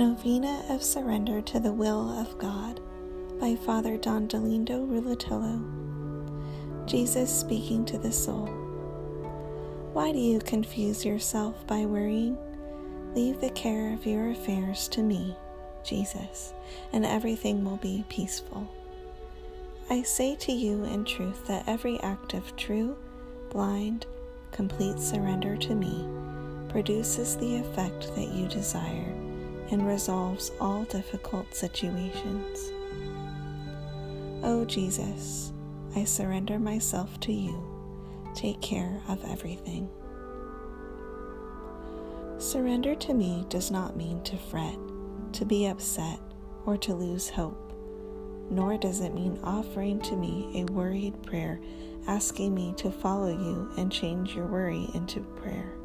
Novena of Surrender to the Will of God by Father Don Dolindo Ruotolo. Jesus speaking to the soul. Why do you confuse yourself by worrying? Leave the care of your affairs to me, Jesus, and everything will be peaceful. I say to you in truth that every act of true, blind, complete surrender to me produces the effect that you desire and resolves all difficult situations. O oh, Jesus, I surrender myself to you. Take care of everything. Surrender to me does not mean to fret, to be upset, or to lose hope nor does it mean offering to me a worried prayer asking me to follow you and change your worry into prayer.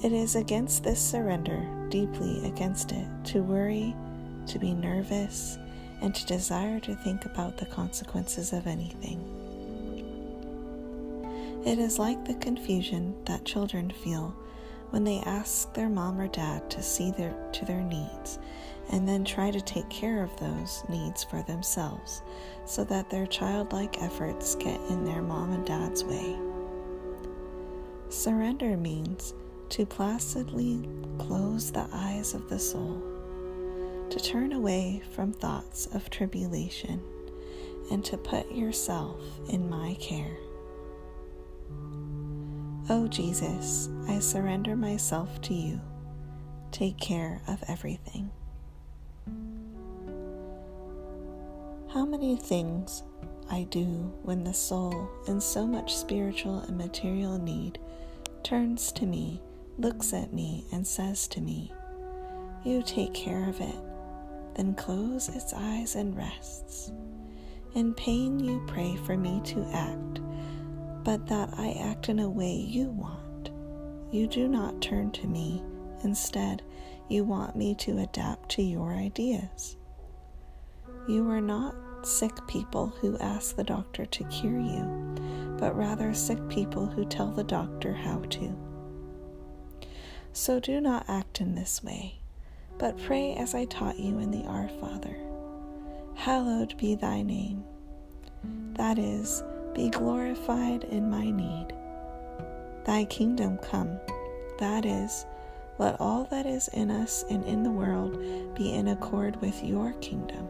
It is against this surrender, deeply against it, to worry, to be nervous, and to desire to think about the consequences of anything. It is like the confusion that children feel when they ask their mom or dad to see their, to their needs and then try to take care of those needs for themselves so that their childlike efforts get in their mom and dad's way. Surrender means to placidly close the eyes of the soul, to turn away from thoughts of tribulation, and to put yourself in my care. O oh, Jesus, I surrender myself to you. Take care of everything. How many things I do when the soul, in so much spiritual and material need, turns to me, looks at me, and says to me, You take care of it, then close its eyes and rests. In pain, you pray for me to act, but that I act in a way you want. You do not turn to me, instead, you want me to adapt to your ideas. You are not sick people who ask the doctor to cure you, but rather sick people who tell the doctor how to. So do not act in this way, but pray as I taught you in the Our Father. Hallowed be thy name. That is, be glorified in my need. Thy kingdom come. That is, let all that is in us and in the world be in accord with your kingdom.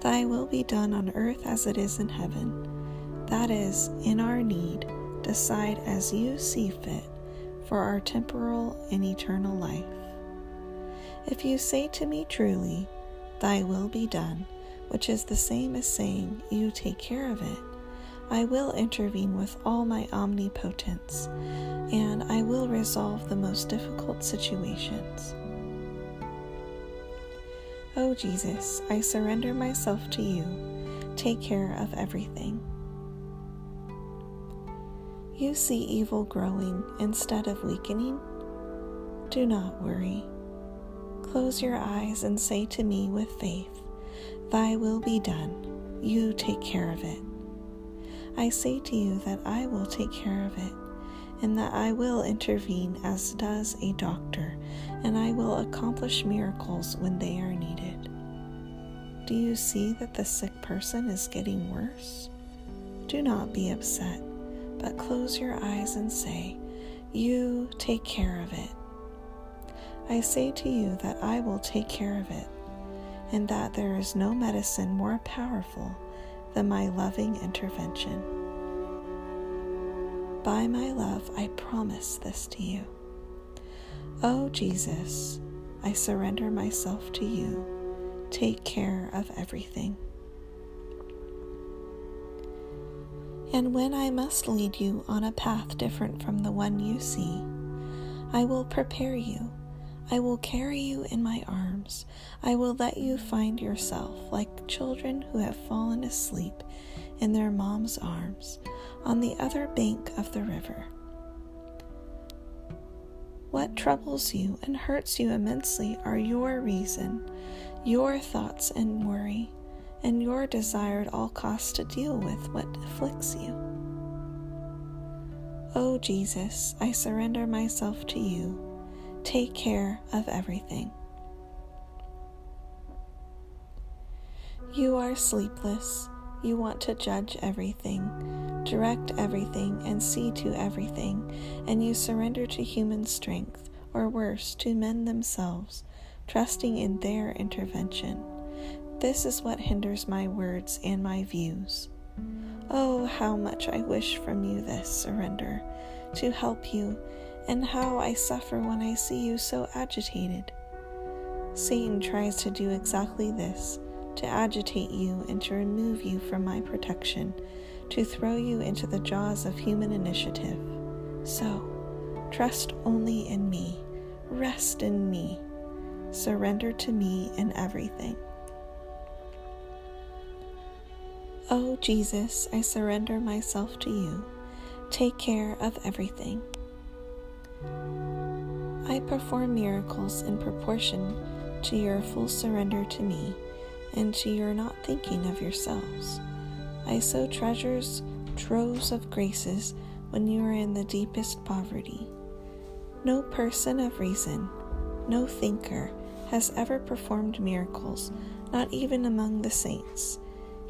Thy will be done on earth as it is in heaven. That is, in our need, decide as you see fit for our temporal and eternal life. If you say to me truly, Thy will be done, which is the same as saying, You take care of it, I will intervene with all my omnipotence, and I will resolve the most difficult situations. O oh, Jesus, I surrender myself to you. Take care of everything. You see evil growing instead of weakening? Do not worry. Close your eyes and say to me with faith, Thy will be done. You take care of it. I say to you that I will take care of it, and that I will intervene as does a doctor, and I will accomplish miracles when they are needed. Do you see that the sick person is getting worse? Do not be upset, but close your eyes and say, You take care of it. I say to you that I will take care of it, and that there is no medicine more powerful than my loving intervention. By my love, I promise this to you. O oh, Jesus, I surrender myself to you. Take care of everything. And when I must lead you on a path different from the one you see, I will prepare you I will carry you in my arms. I will let you find yourself like children who have fallen asleep in their mom's arms on the other bank of the river. What troubles you and hurts you immensely are your reason, your thoughts and worry, and your desire at all costs to deal with what afflicts you. O oh, Jesus, I surrender myself to you take care of everything. You are sleepless. You want to judge everything, direct everything, and see to everything, and you surrender to human strength, or worse, to men themselves, trusting in their intervention. This is what hinders my words and my views. Oh, how much I wish from you this surrender to help you, and how I suffer when I see you so agitated. Satan tries to do exactly this to agitate you and to remove you from my protection, to throw you into the jaws of human initiative. So, trust only in me, rest in me, surrender to me in everything. Oh Jesus, I surrender myself to you. Take care of everything. I perform miracles in proportion to your full surrender to me and to your not thinking of yourselves. I sow treasures, troves of graces when you are in the deepest poverty. No person of reason, no thinker, has ever performed miracles, not even among the saints.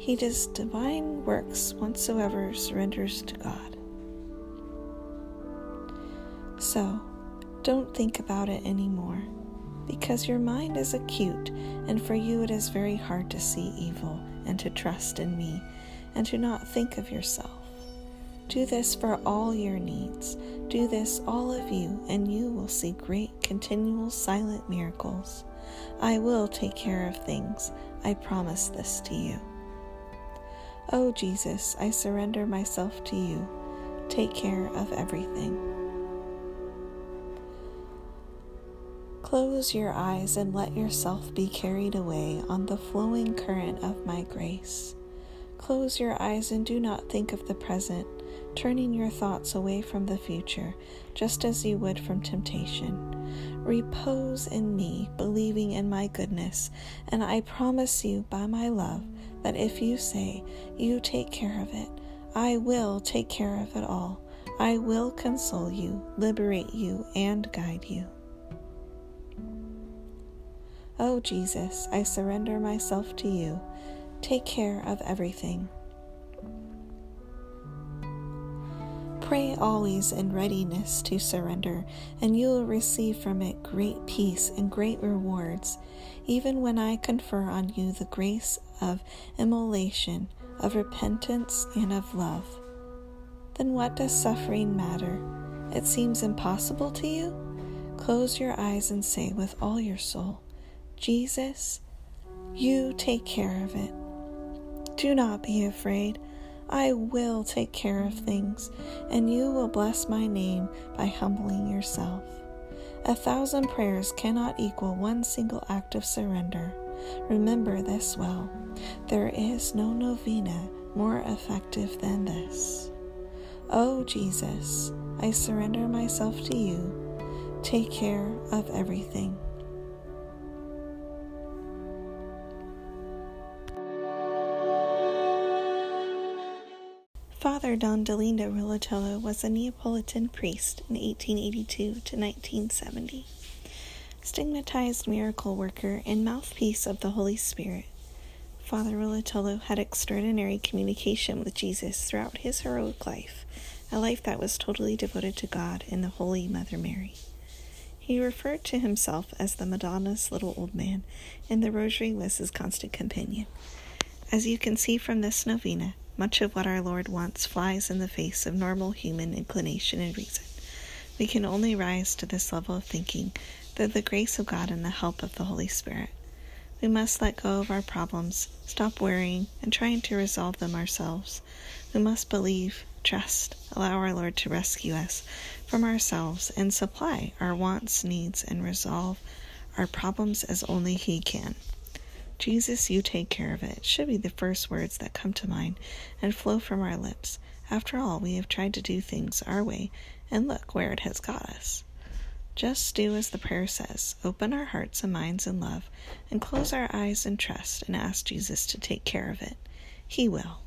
He does divine works whatsoever surrenders to God. So, don't think about it anymore because your mind is acute, and for you it is very hard to see evil and to trust in me and to not think of yourself. Do this for all your needs. Do this, all of you, and you will see great, continual, silent miracles. I will take care of things. I promise this to you. Oh, Jesus, I surrender myself to you. Take care of everything. Close your eyes and let yourself be carried away on the flowing current of my grace. Close your eyes and do not think of the present, turning your thoughts away from the future, just as you would from temptation. Repose in me, believing in my goodness, and I promise you by my love that if you say, You take care of it, I will take care of it all. I will console you, liberate you, and guide you. Oh Jesus, I surrender myself to you. Take care of everything. Pray always in readiness to surrender, and you will receive from it great peace and great rewards, even when I confer on you the grace of immolation, of repentance, and of love. Then what does suffering matter? It seems impossible to you? Close your eyes and say with all your soul, Jesus, you take care of it. Do not be afraid. I will take care of things, and you will bless my name by humbling yourself. A thousand prayers cannot equal one single act of surrender. Remember this well. There is no novena more effective than this. Oh Jesus, I surrender myself to you. Take care of everything. Father Don Dolindo Ruotolo was a Neapolitan priest in 1882 to 1970, stigmatized miracle worker and mouthpiece of the Holy Spirit. Father Ruotolo had extraordinary communication with Jesus throughout his heroic life, a life that was totally devoted to God and the Holy Mother Mary. He referred to himself as the Madonna's little old man, and the rosary was his constant companion. As you can see from this novena, much of what our Lord wants flies in the face of normal human inclination and reason. We can only rise to this level of thinking through the grace of God and the help of the Holy Spirit. We must let go of our problems, stop worrying, and trying to resolve them ourselves. We must believe, trust, allow our Lord to rescue us from ourselves and supply our wants, needs, and resolve our problems as only He can. Jesus, you take care of it, should be the first words that come to mind and flow from our lips. After all, we have tried to do things our way, and look where it has got us. Just do as the prayer says open our hearts and minds in love, and close our eyes in trust, and ask Jesus to take care of it. He will.